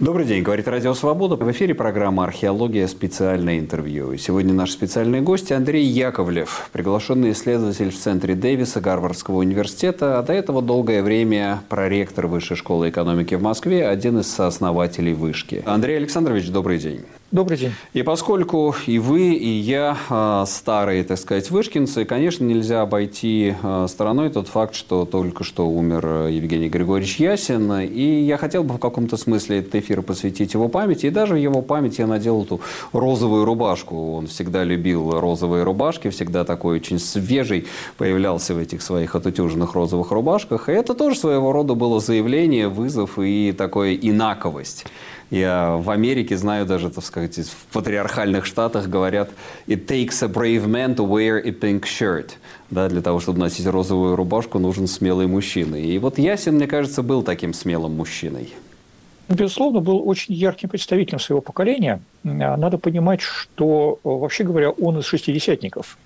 Добрый день, говорит Радио Свобода. В эфире программа «Археология. Специальное интервью». И сегодня наш специальный гость Андрей Яковлев, приглашенный исследователь в Центре Дэвиса Гарвардского университета, а до этого долгое время проректор Высшей школы экономики в Москве, один из сооснователей Вышки. Андрей Александрович, добрый день. Добрый день. И поскольку и вы, и я а, старые, так сказать, вышкинцы, конечно, нельзя обойти а, стороной тот факт, что только что умер а, Евгений Григорьевич Ясин. И я хотел бы в каком-то смысле этот эфир посвятить его памяти. И даже в его память я надел эту розовую рубашку. Он всегда любил розовые рубашки, всегда такой очень свежий появлялся в этих своих отутюженных розовых рубашках. И это тоже своего рода было заявление, вызов и такая инаковость. Я в Америке знаю даже, так сказать, в патриархальных штатах говорят «It takes a brave man to wear a pink shirt». Да, для того, чтобы носить розовую рубашку, нужен смелый мужчина. И вот Ясин, мне кажется, был таким смелым мужчиной. Безусловно, был очень ярким представителем своего поколения. Надо понимать, что, вообще говоря, он из шестидесятников.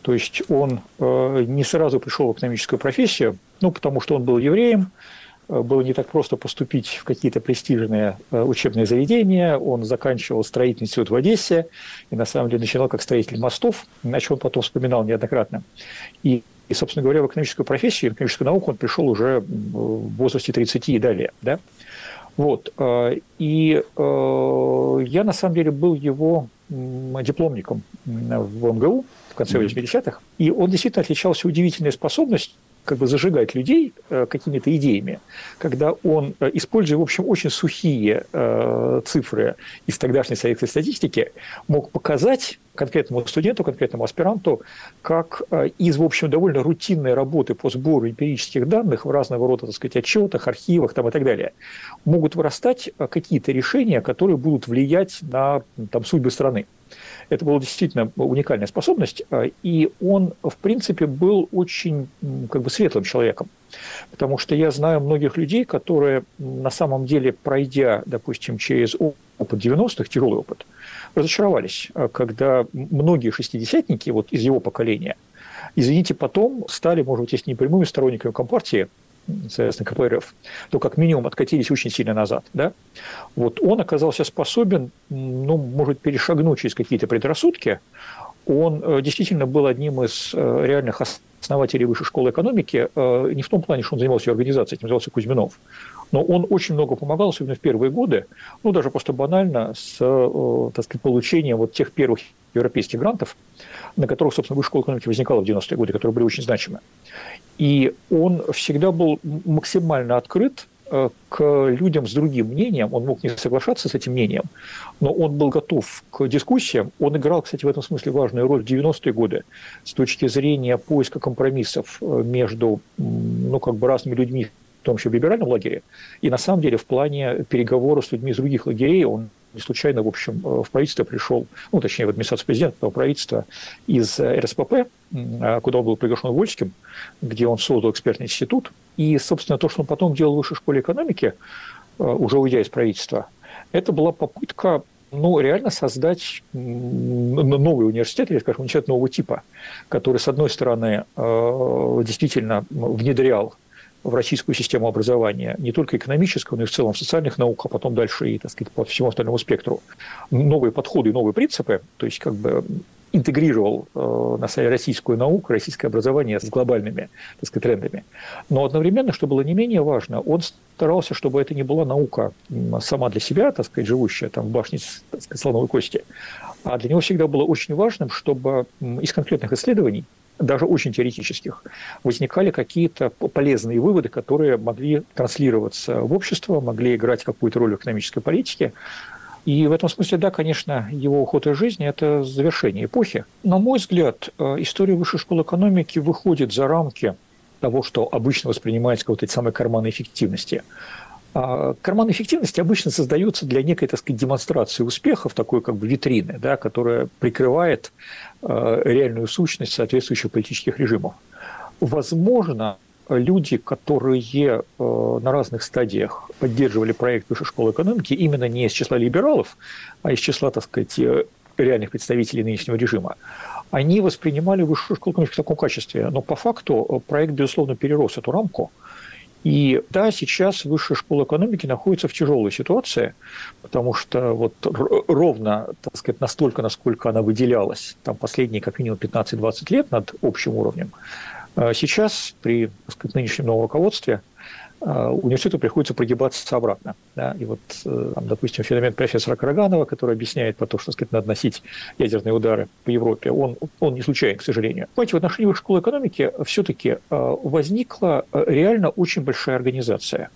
То есть он э, не сразу пришел в экономическую профессию, ну, потому что он был евреем, Э, было не так просто поступить в какие-то престижные э, учебные заведения. Он заканчивал строительный институт в Одессе и, на самом деле, начинал как строитель мостов, о чем он потом вспоминал неоднократно. И, и, собственно говоря, в экономическую профессию, в экономическую науку он пришел уже в возрасте 30 и далее. Да? Вот. Э, и я, на самом деле, был его дипломником в МГУ в конце 80-х, и он действительно отличался удивительной способностью как бы зажигать людей э, какими-то идеями, когда он, э, используя, в общем, очень сухие э, цифры из тогдашней советской статистики, мог показать конкретному студенту, конкретному аспиранту, как из, в общем, довольно рутинной работы по сбору эмпирических данных в разного рода, так сказать, отчетах, архивах там, и так далее, могут вырастать какие-то решения, которые будут влиять на там, судьбы страны. Это была действительно уникальная способность, а, и он, в принципе, был очень как бы светлым человеком. Потому что я знаю многих людей, которые на самом деле, пройдя, допустим, через опыт 90-х, тяжелый опыт, разочаровались, а, когда многие шестидесятники вот из его поколения, извините, потом стали, может быть, если не прямыми сторонниками Компартии, соответственно, КПРФ, то как минимум откатились очень сильно назад. Да? Вот он оказался способен, ну, может, перешагнуть через какие-то предрассудки. Он э, действительно был одним из э, реальных основателей Высшей школы экономики, э, не в том плане, что он занимался организацией, этим занимался Кузьминов, но он очень много помогал, особенно в первые годы, ну, даже просто банально с, так сказать, получением вот тех первых европейских грантов, на которых, собственно, Высшая школа экономики возникала в 90-е годы, которые были очень значимы. И он всегда был максимально открыт э, к людям с другим мнением, он мог не соглашаться с этим мнением, но он был готов к дискуссиям. Он играл, кстати, в этом смысле важную роль в 90-е годы с точки зрения поиска компромиссов э, между ну, как бы разными людьми, в том числе в либеральном лагере. И на самом деле в плане переговоров с людьми из других лагерей он не случайно, в общем, э, в правительство пришел, ну, точнее, в администрацию президента, в правительство из э, РСПП, а, куда он был приглашен Вольским, где он создал экспертный институт. И, собственно, то, что он потом делал в высшей школе экономики, э, уже уйдя из правительства, это была попытка ну, реально создать новый университет, или, скажем, университет нового типа, который, с одной стороны, действительно внедрял в российскую систему образования, не только экономического, но и в целом социальных наук, а потом дальше и, так сказать, по всему остальному спектру, новые подходы и новые принципы, то есть как бы интегрировал э, на самом российскую науку, российское образование с глобальными так сказать, трендами. Но одновременно, что было не менее важно, он старался, чтобы это не была наука сама для себя, так сказать, живущая там в башне так сказать, слоновой кости, а для него всегда было очень важным, чтобы из конкретных исследований даже очень теоретических, возникали какие-то полезные выводы, которые могли транслироваться в общество, могли играть какую-то роль в экономической политике. И в этом смысле, да, конечно, его уход из жизни – это завершение эпохи. На мой взгляд, э, история высшей школы экономики выходит за рамки того, что обычно воспринимается как вот этой самой карманной эффективности. А карман эффективности обычно создается для некой, так сказать, демонстрации успехов, такой как бы витрины, да, которая прикрывает э, реальную сущность соответствующих политических режимов. Возможно, люди, которые э, на разных стадиях поддерживали проект Высшей школы экономики, именно не из числа либералов, а из числа, так сказать, э, реальных представителей нынешнего режима, они воспринимали Высшую школу экономики в таком качестве. Но по факту проект, безусловно, перерос эту рамку – И да, сейчас высшая школа экономики находится в тяжелой ситуации, потому что вот ровно, так сказать, настолько, насколько она выделялась, там последние как минимум 15-20 лет над общим уровнем, а сейчас при так сказать, нынешнем новом руководстве университету приходится прогибаться обратно. Да? И вот, э, там, допустим, феномен профессора Караганова, который объясняет про то, что сказать, надо носить ядерные удары по Европе, он, он не случайен, к сожалению. Понимаете, в отношении школы экономики все-таки а, возникла э, реально очень большая организация,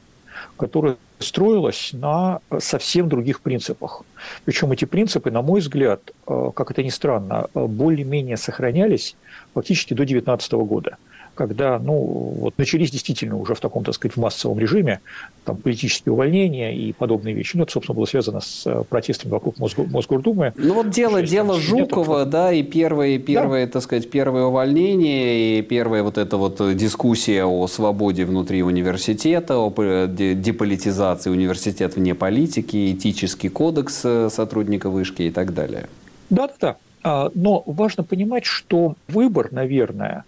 которая строилась на совсем других принципах. Причем эти принципы, на мой взгляд, э, как это ни странно, более-менее сохранялись фактически до 2019 года когда ну, вот начались действительно уже в таком, так сказать, в массовом режиме там, политические увольнения и подобные вещи. Ну, это, собственно, было связано с э, протестами вокруг Мосго- Мосгордумы. Ну, вот дело, дело Жукова, да, и первые, первые да. так сказать, первые увольнения, и первая вот эта вот дискуссия о свободе внутри университета, о деполитизации университета вне политики, этический кодекс э, сотрудника вышки и так далее. Да-да-да. А, но важно понимать, что выбор, наверное,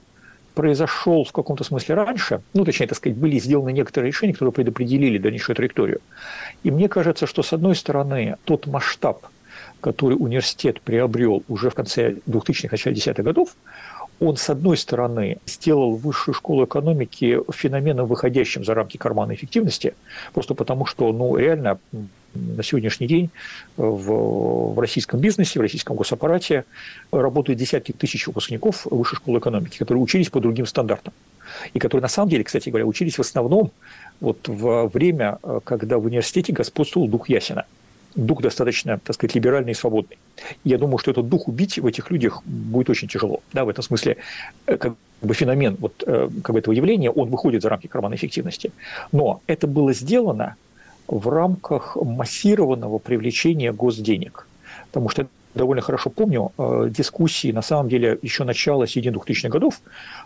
произошел в каком-то смысле раньше, ну, точнее, так сказать, были сделаны некоторые решения, которые предопределили дальнейшую траекторию. И мне кажется, что, с одной стороны, тот масштаб, который университет приобрел уже в конце 2000-х, начале 10-х годов, он, с одной стороны, сделал высшую школу экономики феноменом, выходящим за рамки кармана эффективности, просто потому что, ну, реально на сегодняшний день в, в российском бизнесе, в российском госаппарате работают десятки тысяч выпускников высшей школы экономики, которые учились по другим стандартам. И которые, на самом деле, кстати говоря, учились в основном вот во время, когда в университете господствовал дух Ясина – дух достаточно, так сказать, либеральный и свободный. Я думаю, что этот дух убить в этих людях будет очень тяжело. Да, в этом смысле э, как бы феномен вот, э, как бы этого явления, он выходит за рамки кармана эффективности. Но это было сделано в рамках массированного привлечения госденег. Потому что довольно хорошо помню э, дискуссии, на самом деле, еще начала середины 2000-х годов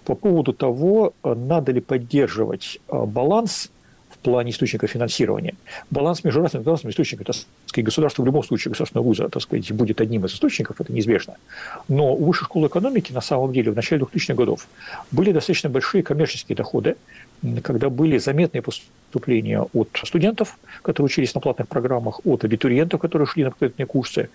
по поводу того, надо ли поддерживать баланс плане источника финансирования. Баланс между разными государственными источниками, так сказать, государство в любом случае, государственного вуза, так сказать, будет одним из источников, это неизбежно. Но у высшей школы экономики, на самом деле, в начале 2000-х годов были достаточно большие коммерческие доходы, когда были заметные поступления от студентов, которые учились на платных программах, от абитуриентов, которые шли на подготовительные курсы,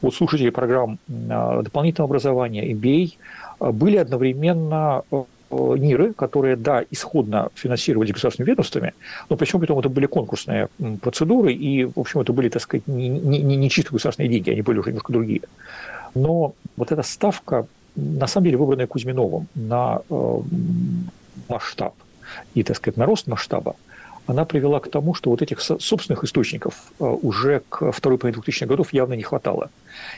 от слушателей программ а, дополнительного образования, MBA, а, были одновременно Э, НИРы, которые, да, исходно финансировались государственными ведомствами, но причем при том это были конкурсные процедуры, и, в общем, это были, так сказать, не, не, не чисто государственные деньги, они были уже немножко другие. Но вот эта ставка, на самом деле, выбранная Кузьминовым на э, масштаб и, так сказать, на рост масштаба, она привела к тому, что вот этих собственных источников э, уже к второй половине 2000-х годов явно не хватало.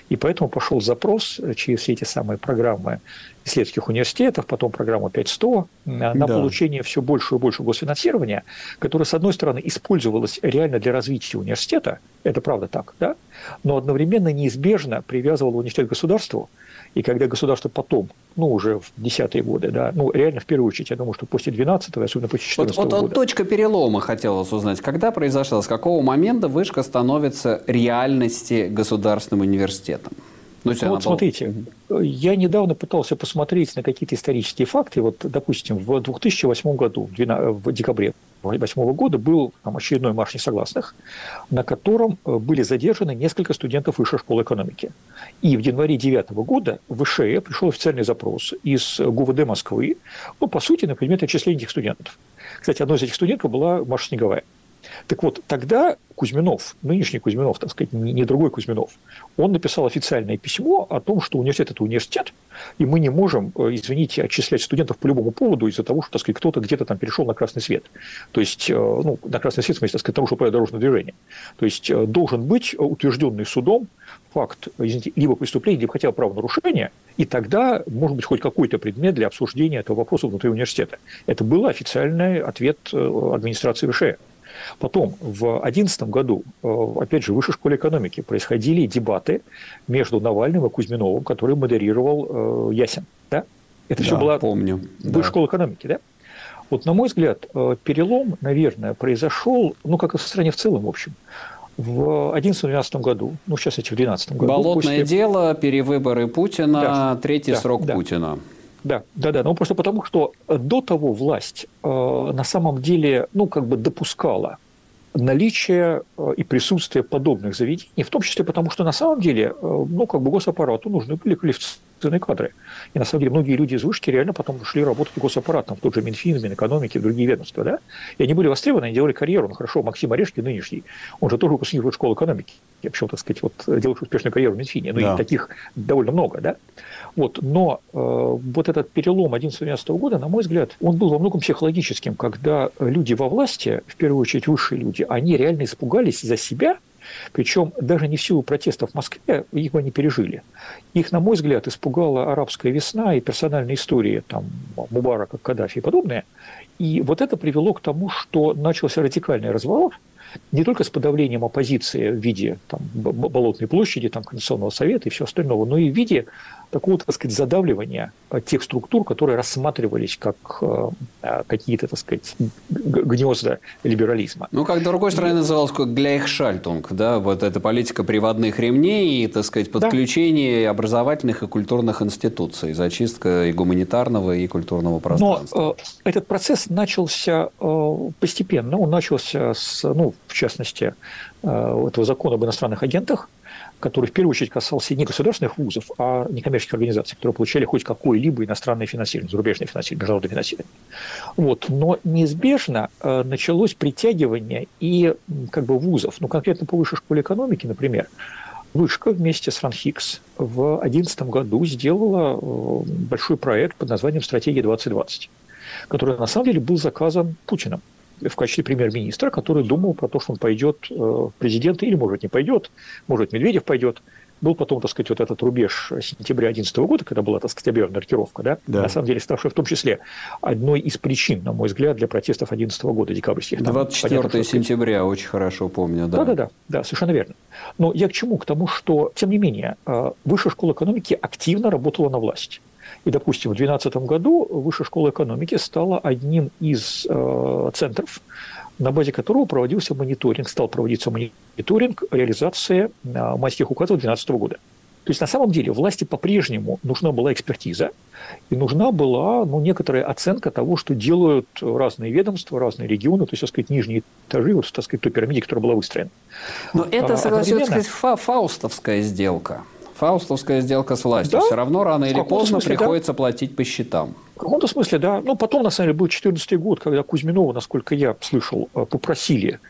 И поэтому пошел запрос через все эти самые программы исследовательских университетов, потом программа 5100, э, на да. получение все больше и больше госфинансирования, которое, с одной стороны, использовалось реально для развития университета, это правда так, да, но одновременно неизбежно привязывало университет к государству, и когда государство потом, ну, уже в десятые годы, да, ну, реально, в первую очередь, я думаю, что после 12-го, особенно после 14 вот, вот, года. Вот точка перелома хотелось узнать. Когда произошла, с какого момента вышка становится реальности государственным университетом? Ну, ну вот смотрите, я недавно пытался посмотреть на какие-то исторические факты. Вот, допустим, в 2008 году, в декабре 2008 года был там, очередной марш несогласных, на котором э, были задержаны несколько студентов высшей школы экономики. И в январе 2009 года в ВШЭ пришел официальный запрос из ГУВД Москвы, ну, по сути, на предмет отчисления этих студентов. Кстати, одной из этих студентов была Маша Снеговая. Так вот, тогда Кузьминов, нынешний Кузьминов, так сказать, не другой Кузьминов, он написал официальное письмо о том, что университет – это университет, и мы не можем, э, извините, отчислять студентов по любому поводу из-за того, что, так сказать, кто-то где-то там перешел на красный свет. То есть, э, ну, на красный свет, в смысле, так сказать, того, что правило дорожного движения. То есть, э, должен быть утвержденный судом факт, извините, либо преступления, либо хотя бы правонарушения, и тогда может быть хоть какой-то предмет для обсуждения этого вопроса внутри университета. Это был официальный ответ администрации ВШЭ. Потом, в 2011 году, э, опять же, в Высшей школе экономики происходили дебаты между Навальным и Кузьминовым, который модерировал э, Ясин. Да? Это да, все была помню. Высшая да. школа экономики, да? Вот, на мой взгляд, э, перелом, наверное, произошел, ну, как и в стране в целом, в общем, в 2011-2012 году, ну, сейчас эти в 2012 году. Болотное после... дело, перевыборы Путина, да, третий да, срок да. Путина. да, да, да. Ну, просто потому, что до того власть э, на самом деле, ну, как бы допускала наличие э, и присутствие подобных заведений, в том числе потому, что на самом деле, э, ну, как бы госаппарату нужны были квалифицированные кадры. И на самом деле многие люди из вышки реально потом ушли работать в госаппарат, там, в тот же Минфин, Минэкономики, в другие ведомства, да? И они были востребованы, они делали карьеру. Ну, хорошо, Максим Орешкин нынешний, он же тоже выпускник школы экономики. Я почему, так сказать, вот делаешь успешную карьеру в Минфине. Ну, да. и таких довольно много, да? Вот, но э, вот этот перелом 11-12 года, на мой взгляд, он был во многом психологическим, когда люди во власти, в первую очередь высшие люди, они реально испугались за себя, причем даже не в силу протестов в Москве их они пережили. Их, на мой взгляд, испугала арабская весна и персональные истории там, Мубарака, Каддафи и подобное. И вот это привело к тому, что начался радикальный разворот – не только с подавлением оппозиции в виде там, Болотной площади, там, Конституционного совета и все остальное, но и в виде такого, так сказать, задавливания э, тех структур, которые рассматривались как э, э, какие-то, так сказать, гнезда либерализма. Ну, как другой стороны называлось как Гляйхшальтунг, да, вот эта политика приводных ремней и, так сказать, подключение да. образовательных и культурных институций, зачистка и гуманитарного, и культурного пространства. Но э, этот процесс начался э, постепенно, он начался с, ну, в частности, э, этого закона об иностранных агентах, который в первую очередь касался не государственных вузов, а некоммерческих организаций, которые получали хоть какое-либо иностранное финансирование, зарубежное финансирование, международное финансирование. Вот. Но неизбежно э, началось притягивание и как бы вузов, ну, конкретно по высшей школе экономики, например, Вышка вместе с РАНХИКС в 2011 году сделала э, большой проект под названием «Стратегия 2020», который на самом деле был заказан Путиным в качестве премьер-министра, который думал про то, что он пойдет э, в президенты, или, может, не пойдет, может, Медведев пойдет. Был потом, так сказать, вот этот рубеж сентября 2011 года, когда была, так сказать, объявлена рокировка, да? да, на самом деле ставшая в том числе одной из причин, на мой взгляд, для протестов 2011 года, декабрьских. 24 понятно, сентября, очень хорошо помню, да. Да-да-да, да, совершенно верно. Но я к чему? К тому, что, тем не менее, э, Высшая школа экономики активно работала на власть. И, допустим, в 2012 году Высшая школа экономики стала одним из э, центров, на базе которого проводился мониторинг, стал проводиться мониторинг реализации э, майских указов 2012 года. То есть, на самом деле, власти по-прежнему нужна была экспертиза, и нужна была ну, некоторая оценка того, что делают разные ведомства, разные регионы, то есть, так сказать, нижние этажи, вот, так сказать, той пирамиде, которая была выстроена. Но это, а, согласен сказать, фа фаустовская сделка. Фаустовская сделка с властью. Да? Все равно рано или поздно смысле, приходится да. платить по счетам. В каком-то смысле, да. Ну, потом, на самом деле, был 2014 год, когда Кузьминова, насколько я слышал, э, попросили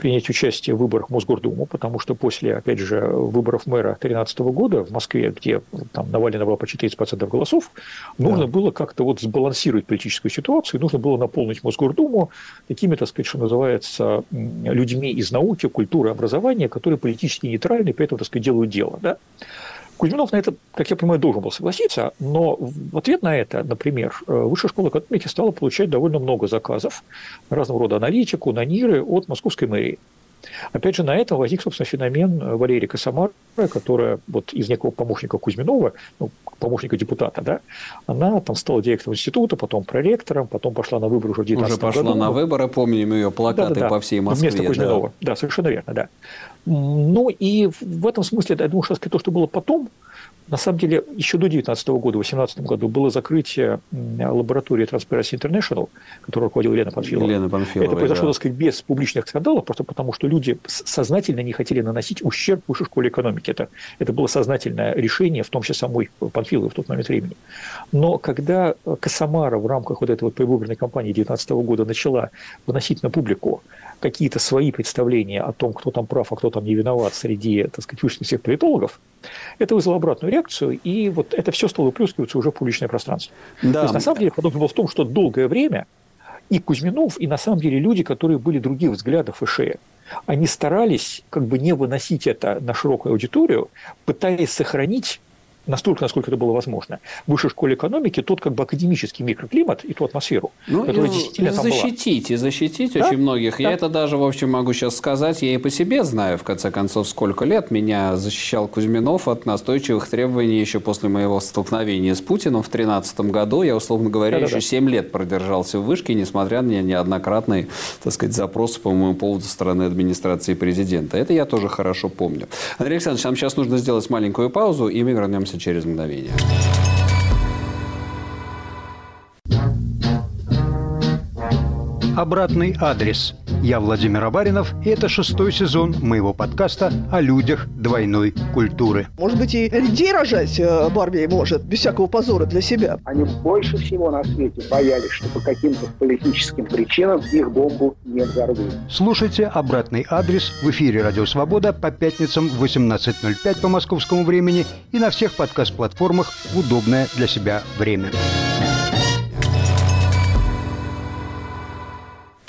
принять участие в выборах Мосгордуму, потому что после, опять же, выборов мэра 2013 года в Москве, где там Навального было почти 30% голосов, нужно да. было как-то вот сбалансировать политическую ситуацию, нужно было наполнить Мосгордуму такими, так сказать, что называется, людьми из науки, культуры, образования, которые политически нейтральны, при этом, так сказать, делают дело. Да? Кузьминов на это, как я понимаю, должен был согласиться, но в ответ на это, например, э, Высшая школа экономики стала получать довольно много заказов разного рода аналитику, на НИРы от московской мэрии. Опять же, на этом возник, собственно, феномен э, Валерии Косомары, которая вот из некого помощника Кузьминова, ну, помощника депутата, да, она там стала директором института, потом проректором, потом пошла на выборы уже в 2019 Уже пошла году. на выборы, помним ее плакаты да, да, да. по всей Москве. Вместо Кузьминова, да. да, совершенно верно, да. Ну и в этом смысле, я думаю, что то, что было потом, на самом деле, еще до 2019 года, в 2018 году, было закрытие лаборатории Transparency International, которую руководила Лена Панфилова. Лена Панфилова, Это произошло, да. так сказать, без публичных скандалов, просто потому что люди сознательно не хотели наносить ущерб высшей школе экономики. Это, это было сознательное решение, в том числе самой Панфиловой в тот момент времени. Но когда Косомара в рамках вот этой вот предвыборной кампании 2019 года начала выносить на публику какие-то свои представления о том, кто там прав, а кто там не виноват среди, так сказать, всех политологов, это вызвало обратную реакцию, и вот это все стало выплескиваться уже в публичное пространство. Да. То есть, на самом деле, подобно было в том, что долгое время и Кузьминов, и на самом деле люди, которые были других взглядов и шея, они старались как бы не выносить это на широкую аудиторию, пытаясь сохранить настолько, насколько это было возможно. В высшей школе экономики тот как бы академический микроклимат и ту атмосферу, ну, которая действительно там защитить, была. и защитить да? очень многих. Да. Я это даже, в общем, могу сейчас сказать, я и по себе знаю, в конце концов, сколько лет меня защищал Кузьминов от настойчивых требований еще после моего столкновения с Путиным в 2013 году. Я, условно говоря, да, еще да. 7 лет продержался в вышке, несмотря на неоднократные, так сказать, запросы по моему поводу со стороны администрации президента. Это я тоже хорошо помню. Андрей Александрович, нам сейчас нужно сделать маленькую паузу, и мы вернемся через мгновение. «Обратный адрес». Я Владимир Абаринов, и это шестой сезон моего подкаста о людях двойной культуры. Может быть, и людей рожать э, Барби может, без всякого позора для себя. Они больше всего на свете боялись, что по каким-то политическим причинам их бомбу не взорвут. Слушайте «Обратный адрес» в эфире «Радио Свобода» по пятницам в 18.05 по московскому времени и на всех подкаст-платформах в удобное для себя время.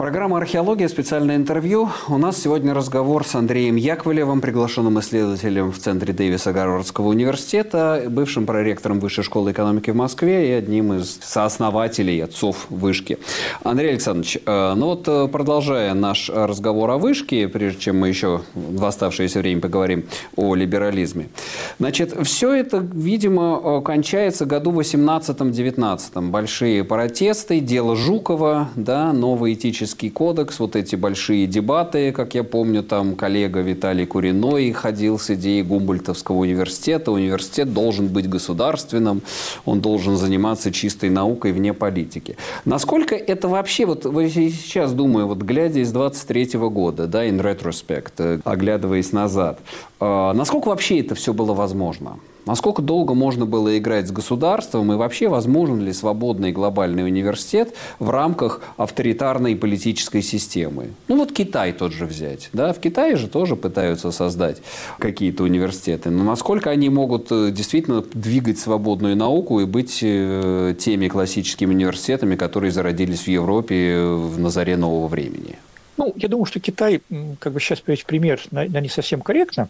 Программа «Археология. Специальное интервью». У нас сегодня разговор с Андреем Яковлевым, приглашенным исследователем в Центре Дэвиса Гарвардского университета, бывшим проректором Высшей школы экономики в Москве и одним из сооснователей, отцов Вышки. Андрей Александрович, э, ну вот э, продолжая наш разговор о Вышке, прежде чем мы еще в оставшееся время поговорим о либерализме. Значит, все это, видимо, э, кончается году 18-19. Большие протесты, дело Жукова, да, новый этический этический кодекс, вот эти большие дебаты, как я помню, там коллега Виталий Куриной ходил с идеей Гумбольтовского университета. Университет должен быть государственным, он должен заниматься чистой наукой вне политики. Насколько это вообще, вот сейчас думаю, вот глядя из 23 -го года, да, in retrospect, э, оглядываясь назад, насколько вообще это все было возможно? Насколько долго можно было играть с государством и вообще возможен ли свободный глобальный университет в рамках авторитарной политической системы? Ну вот Китай тот же взять. Да? В Китае же тоже пытаются создать какие-то университеты. Но насколько они могут э, действительно двигать свободную науку и быть э, теми классическими университетами, которые зародились в Европе в назаре нового времени? Ну, я думаю, что Китай, как бы сейчас привести пример, на, на не совсем корректно.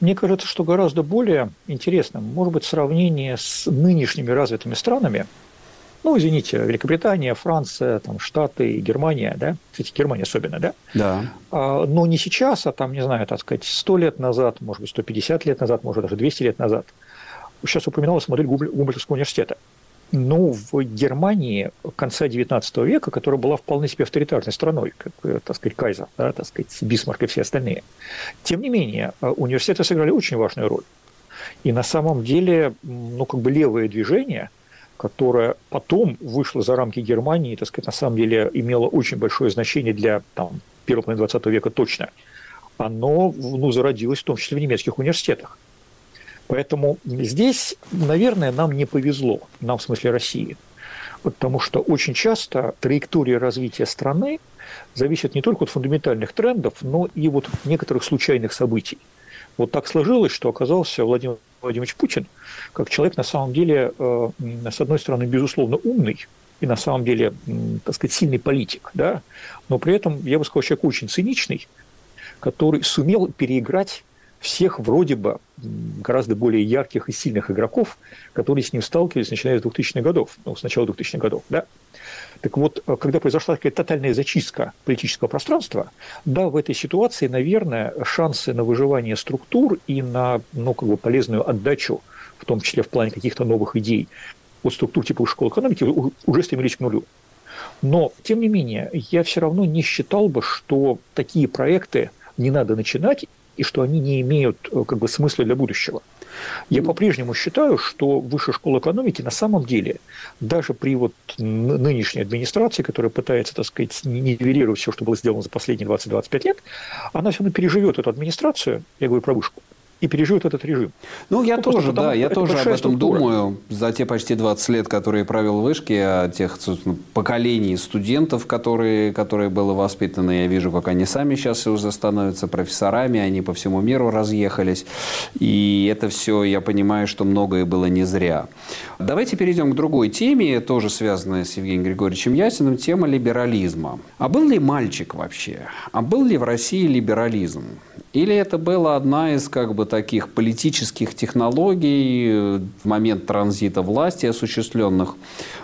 Мне кажется, что гораздо более интересным может быть сравнение с нынешними развитыми странами, ну, извините, Великобритания, Франция, там, Штаты, Германия, да, кстати, Германия особенно, да? Да. А, но не сейчас, а там, не знаю, так сказать, 100 лет назад, может быть, 150 лет назад, может, даже 200 лет назад. Сейчас упоминалась модель Гумбольдтовского университета ну, в Германии конца XIX века, которая была вполне себе авторитарной страной, как, так сказать, Кайзер, да, так сказать, Бисмарк и все остальные. Тем не менее, э, университеты сыграли очень важную роль. И на самом деле, ну, как бы левое движение, которое потом вышло за рамки Германии, так сказать, на самом деле имело очень большое значение для там, первого половины XX века точно, оно ну, зародилось в том числе в немецких университетах. Поэтому здесь, наверное, нам не повезло, нам в смысле России. Потому что очень часто траектория развития страны зависит не только от фундаментальных трендов, но и вот некоторых случайных событий. Вот так сложилось, что оказался Владимир Владимирович Путин как человек, на самом деле, э, с одной стороны, безусловно, умный, и на самом деле, так сказать, сильный политик, да, но при этом, я бы сказал, человек очень циничный, который сумел переиграть всех вроде бы гораздо более ярких и сильных игроков, которые с ним сталкивались, начиная с 2000-х годов, ну, с начала 2000-х годов, да. Так вот, э, когда произошла такая тотальная зачистка политического пространства, да, в этой ситуации, наверное, шансы на выживание структур и на, ну, как бы полезную отдачу, в том числе в плане каких-то новых идей от структур типа школ экономики, уже стремились к нулю. Но, тем не менее, я все равно не считал бы, что такие проекты не надо начинать и что они не имеют э, как бы, смысла для будущего. Я по-прежнему считаю, что высшая школа экономики на самом деле, даже при вот нынешней администрации, которая пытается, так сказать, нивелировать все, что было сделано за последние 20-25 лет, она все равно переживет эту администрацию, я говорю про вышку, и переживет этот режим. Ну, я ну, тоже, да, я тоже об этом структура. думаю. За те почти 20 лет, которые правил вышки, о тех поколений студентов, которые, которые было воспитаны, я вижу, как они сами сейчас уже становятся профессорами, они по всему миру разъехались. И это все, я понимаю, что многое было не зря. Давайте перейдем к другой теме, тоже связанной с Евгением Григорьевичем Ясиным, тема либерализма. А был ли мальчик вообще? А был ли в России либерализм? Или это была одна из как бы таких политических технологий в момент транзита власти осуществленных?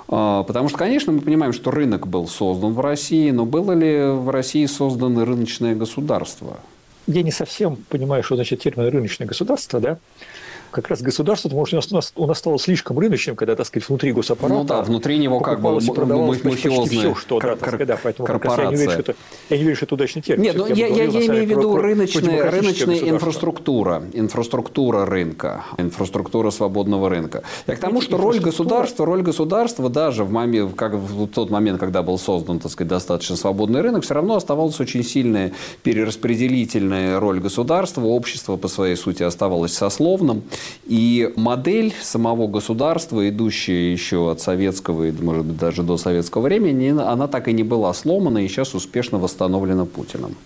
А, потому что, конечно, мы понимаем, что рынок был создан в России, но было ли в России создано рыночное государство? я не совсем понимаю, что значит термин «рыночное государство», да, как раз государство, может, у нас, у нас стало слишком рыночным, когда, так сказать, внутри госаппарата. Ну да, внутри него как бы мафиозное все, что, да, сказать, да, поэтому корпорация. Я не, верю, что это, я не верю, что это удачный термин. Нет, ну, я, я, я имею в виду рыночная, рыночная инфраструктура, инфраструктура рынка, инфраструктура свободного рынка. Я к тому, что роль государства, роль государства даже в, момент, как в тот момент, когда был создан, так сказать, достаточно свободный рынок, все равно оставалась очень сильная перераспределительная роль государства, общество по своей сути оставалось сословным. И модель самого государства, идущая еще от советского и, может быть, даже до советского времени, она так и не была сломана и сейчас успешно восстановлена Путиным.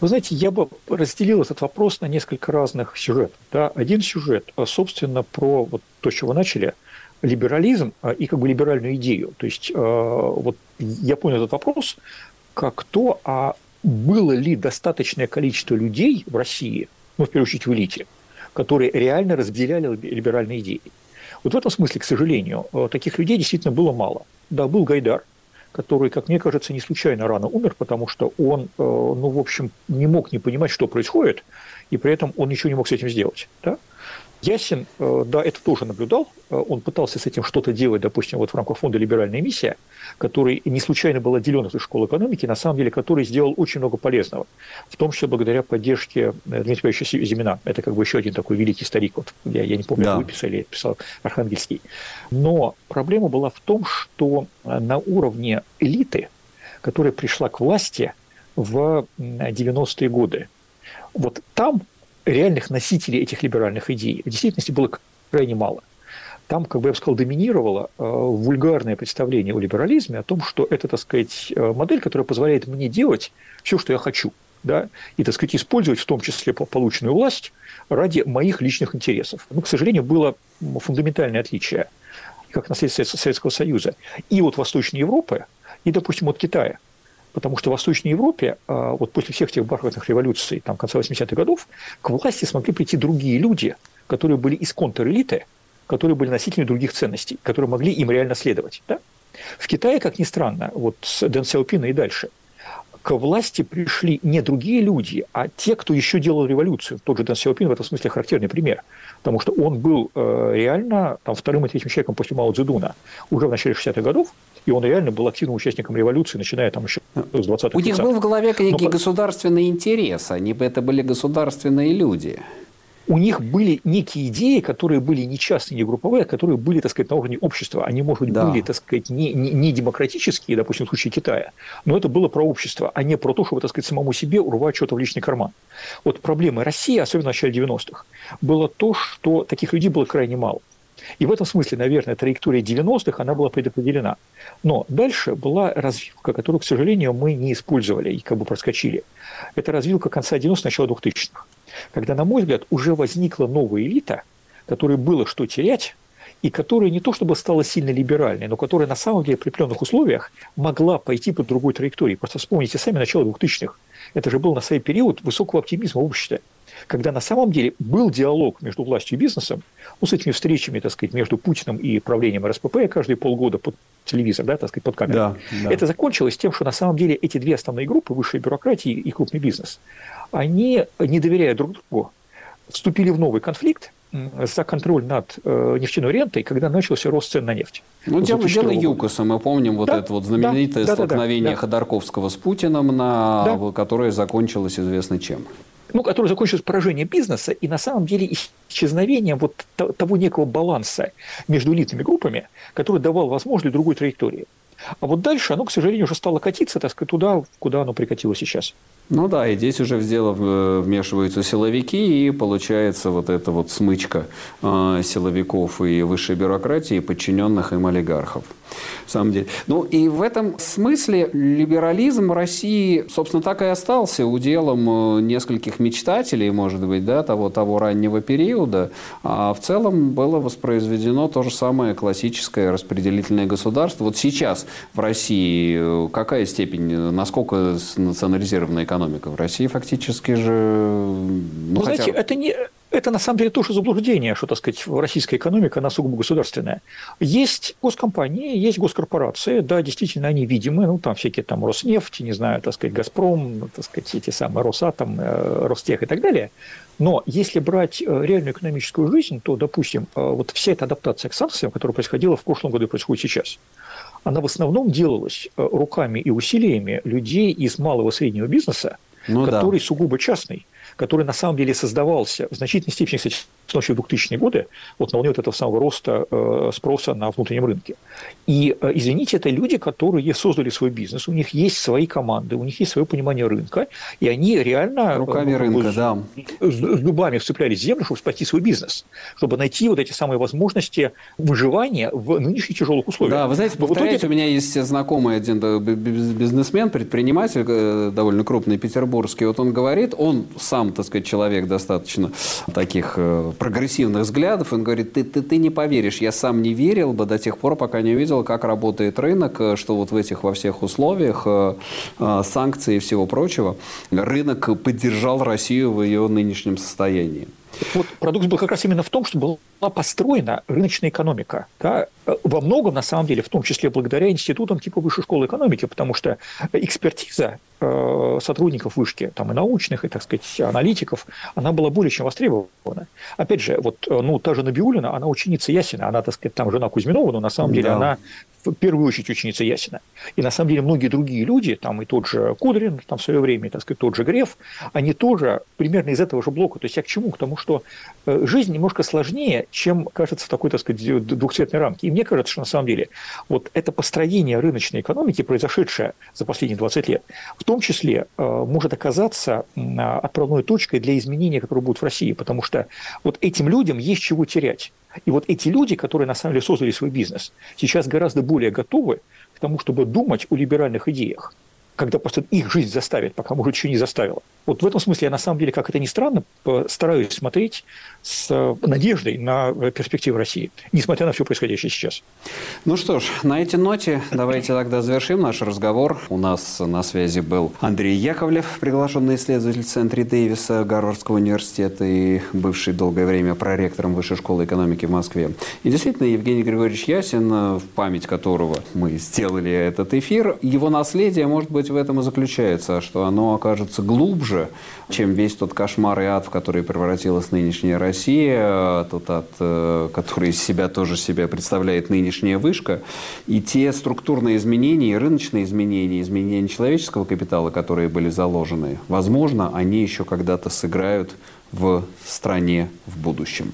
Вы знаете, я бы разделил этот вопрос на несколько разных сюжетов. Да? Один сюжет, а, собственно, про вот то, с чего начали, либерализм а, и как бы либеральную идею. То есть а, вот я понял этот вопрос как то, а было ли достаточное количество людей в России, ну, в первую очередь в элите, которые реально разделяли либеральные идеи. Вот в этом смысле, к сожалению, э, таких людей действительно было мало. Да, был Гайдар, который, как мне кажется, не случайно рано умер, потому что он, э, ну, в общем, не мог не понимать, что происходит, и при этом он ничего не мог с этим сделать. Да? Ясин, э, да, это тоже наблюдал. Э, он пытался с этим что-то делать, допустим, вот в рамках фонда «Либеральная миссия», который не случайно был отделен от школы экономики, на самом деле, который сделал очень много полезного, в том числе благодаря поддержке э, Дмитрия Павловича Зимина. Это как бы еще один такой великий старик. Вот я, я не помню, да. вы писали, писал Архангельский. Но проблема была в том, что на уровне элиты, которая пришла к власти в 90-е годы, вот там реальных носителей этих либеральных идей в действительности было крайне мало. Там, как бы я бы сказал, доминировало э, вульгарное представление о либерализме, о том, что это, так сказать, э, модель, которая позволяет мне делать все, что я хочу, да, и, так сказать, использовать в том числе полученную власть ради моих личных интересов. Ну, к сожалению, было фундаментальное отличие, как наследство Советского Союза, и от Восточной Европы, и, допустим, от Китая – потому что в Восточной Европе а, вот после всех тех бархатных революций там, конца 80-х годов к власти смогли прийти другие люди, которые были из контрэлиты, которые были носителями других ценностей, которые могли им реально следовать. Да? В Китае, как ни странно, вот с Дэн Сяопина и дальше, к власти пришли не другие люди, а те, кто еще делал революцию. Тот же Дэн Сяопин в этом смысле характерный пример, потому что он был э, реально там, вторым и третьим человеком после Мао Цзэдуна уже в начале 60-х годов, и он реально был активным участником революции, начиная там еще с 20-х У них был в голове некий Но... государственный интерес, они бы это были государственные люди у них были некие идеи, которые были не частные, не групповые, а которые были, так сказать, на уровне общества. Они, может быть, да. были, так сказать, не, не, не демократические, допустим, в случае Китая, но это было про общество, а не про то, чтобы, так сказать, самому себе урвать что-то в личный карман. Вот проблема России, особенно в начале 90-х, было то, что таких людей было крайне мало. И в этом смысле, наверное, траектория 90-х, она была предопределена. Но дальше была развилка, которую, к сожалению, мы не использовали и как бы проскочили. Это развилка конца 90-х, начала 2000-х. Когда, на мой взгляд, уже возникла новая элита, которой было что терять, и которая не то чтобы стала сильно либеральной, но которая на самом деле при определенных условиях могла пойти по другой траектории. Просто вспомните сами начало 2000-х. Это же был на самый период высокого оптимизма в обществе когда на самом деле был диалог между властью и бизнесом, ну, с этими встречами, так сказать, между Путиным и правлением РСПП каждые полгода под телевизор, да, так сказать, под камеру. Да, да. Это закончилось тем, что на самом деле эти две основные группы, высшая бюрократия и крупный бизнес, они, не доверяя друг другу, вступили в новый конфликт, за контроль над э, нефтяной рентой, когда начался рост цен на нефть. Ну, дело, дело ЮКОСа. Мы помним вот да, это вот знаменитое да, столкновение да, да, Ходорковского с Путиным, на, да. которое закончилось известно чем ну, который закончился поражением бизнеса и на самом деле исчезновением вот того некого баланса между элитными группами, который давал возможность другой траектории. А вот дальше оно, к сожалению, уже стало катиться, так сказать, туда, куда оно прикатило сейчас. Ну да, и здесь уже в дело вмешиваются силовики, и получается вот эта вот смычка э, силовиков и высшей бюрократии, подчиненных им олигархов. В самом деле. Ну и в этом смысле либерализм России, собственно, так и остался уделом э, нескольких мечтателей, может быть, да, того, того раннего периода. А в целом было воспроизведено то же самое классическое распределительное государство. Вот сейчас в России э, какая степень, насколько национализированная экономика? Экономика. В России фактически же... Ну, Вы хотя... знаете, это не, это на самом деле тоже заблуждение, что, так сказать, российская экономика, она сугубо государственная. Есть госкомпании, есть госкорпорации, да, действительно, они видимы, ну, там всякие там Роснефть, не знаю, так сказать, Газпром, так сказать, эти самые Росатом, э, Ростех и так далее. Но если брать э, реальную экономическую жизнь, то, допустим, э, вот вся эта адаптация к санкциям, которая происходила в прошлом году и происходит сейчас, она в основном делалась руками и усилиями людей из малого и среднего бизнеса, ну, который да. сугубо частный который на самом деле создавался в значительной степени, кстати, с ночью в 2000-е годы, вот на волне вот этого самого роста э, спроса на внутреннем рынке. И, э, извините, это люди, которые создали свой бизнес, у них есть свои команды, у них есть свое понимание рынка, и они реально... Э, Руками ну, рынка, с, да. С, с зубами вцеплялись в землю, чтобы спасти свой бизнес, чтобы найти вот эти самые возможности выживания в нынешних тяжелых условиях. Да, вы знаете, повторяюсь, итоге... у меня есть знакомый один бизнесмен, предприниматель довольно крупный, петербургский, вот он говорит, он сам, так сказать, человек достаточно таких прогрессивных взглядов. Он говорит, ты, ты, ты не поверишь, я сам не верил бы до тех пор, пока не увидел, как работает рынок, э, что вот в этих во всех условиях э, э, санкций и всего прочего рынок поддержал Россию в ее нынешнем состоянии. Вот парадокс был как раз именно в том, что была построена рыночная экономика. Да, во многом, на самом деле, в том числе благодаря институтам типа Высшей школы экономики, потому что экспертиза э, сотрудников вышки, там и научных, и, так сказать, аналитиков, она была более чем востребована. Опять же, вот, ну, та же Набиулина, она ученица Ясина, она, так сказать, там жена Кузьминова, но на самом деле да. она в первую очередь ученица Ясина. И на самом деле многие другие люди, там и тот же Кудрин, там в свое время, так сказать, тот же Греф, они тоже примерно из этого же блока. То есть я к чему? К тому, что э, жизнь немножко сложнее, чем кажется в такой, так сказать, двухцветной рамке. И мне кажется, что на самом деле вот это построение рыночной экономики, произошедшее за последние 20 лет, в том числе э, может оказаться отправной точкой для изменения, которые будут в России, потому что вот этим людям есть чего терять. И вот эти люди, которые на самом деле создали свой бизнес, сейчас гораздо более готовы к тому, чтобы думать о либеральных идеях, когда просто их жизнь заставит, пока, может, не заставила. Вот в этом смысле я, на самом деле, как это ни странно, стараюсь смотреть с э, надеждой на перспективы России, несмотря на все происходящее сейчас. Ну что ж, на этой ноте давайте тогда завершим наш разговор. У нас на связи был Андрей Яковлев, приглашенный исследователь в Центре Дэвиса Гарвардского университета и бывший долгое время проректором Высшей школы экономики в Москве. И действительно, Евгений Григорьевич Ясин, в память которого мы сделали этот эфир, его наследие, может быть, в этом и заключается, что оно окажется глубже, чем весь тот кошмар и ад, в который превратилась нынешняя Россия, тот ад, э, который из себя тоже себя представляет нынешняя вышка, и те структурные изменения, рыночные изменения, изменения человеческого капитала, которые были заложены, возможно, они еще когда-то сыграют в стране в будущем.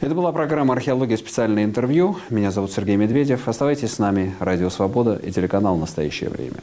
Это была программа «Археология. Специальное интервью». Меня зовут Сергей Медведев. Оставайтесь с нами. Радио «Свобода» и телеканал «Настоящее время».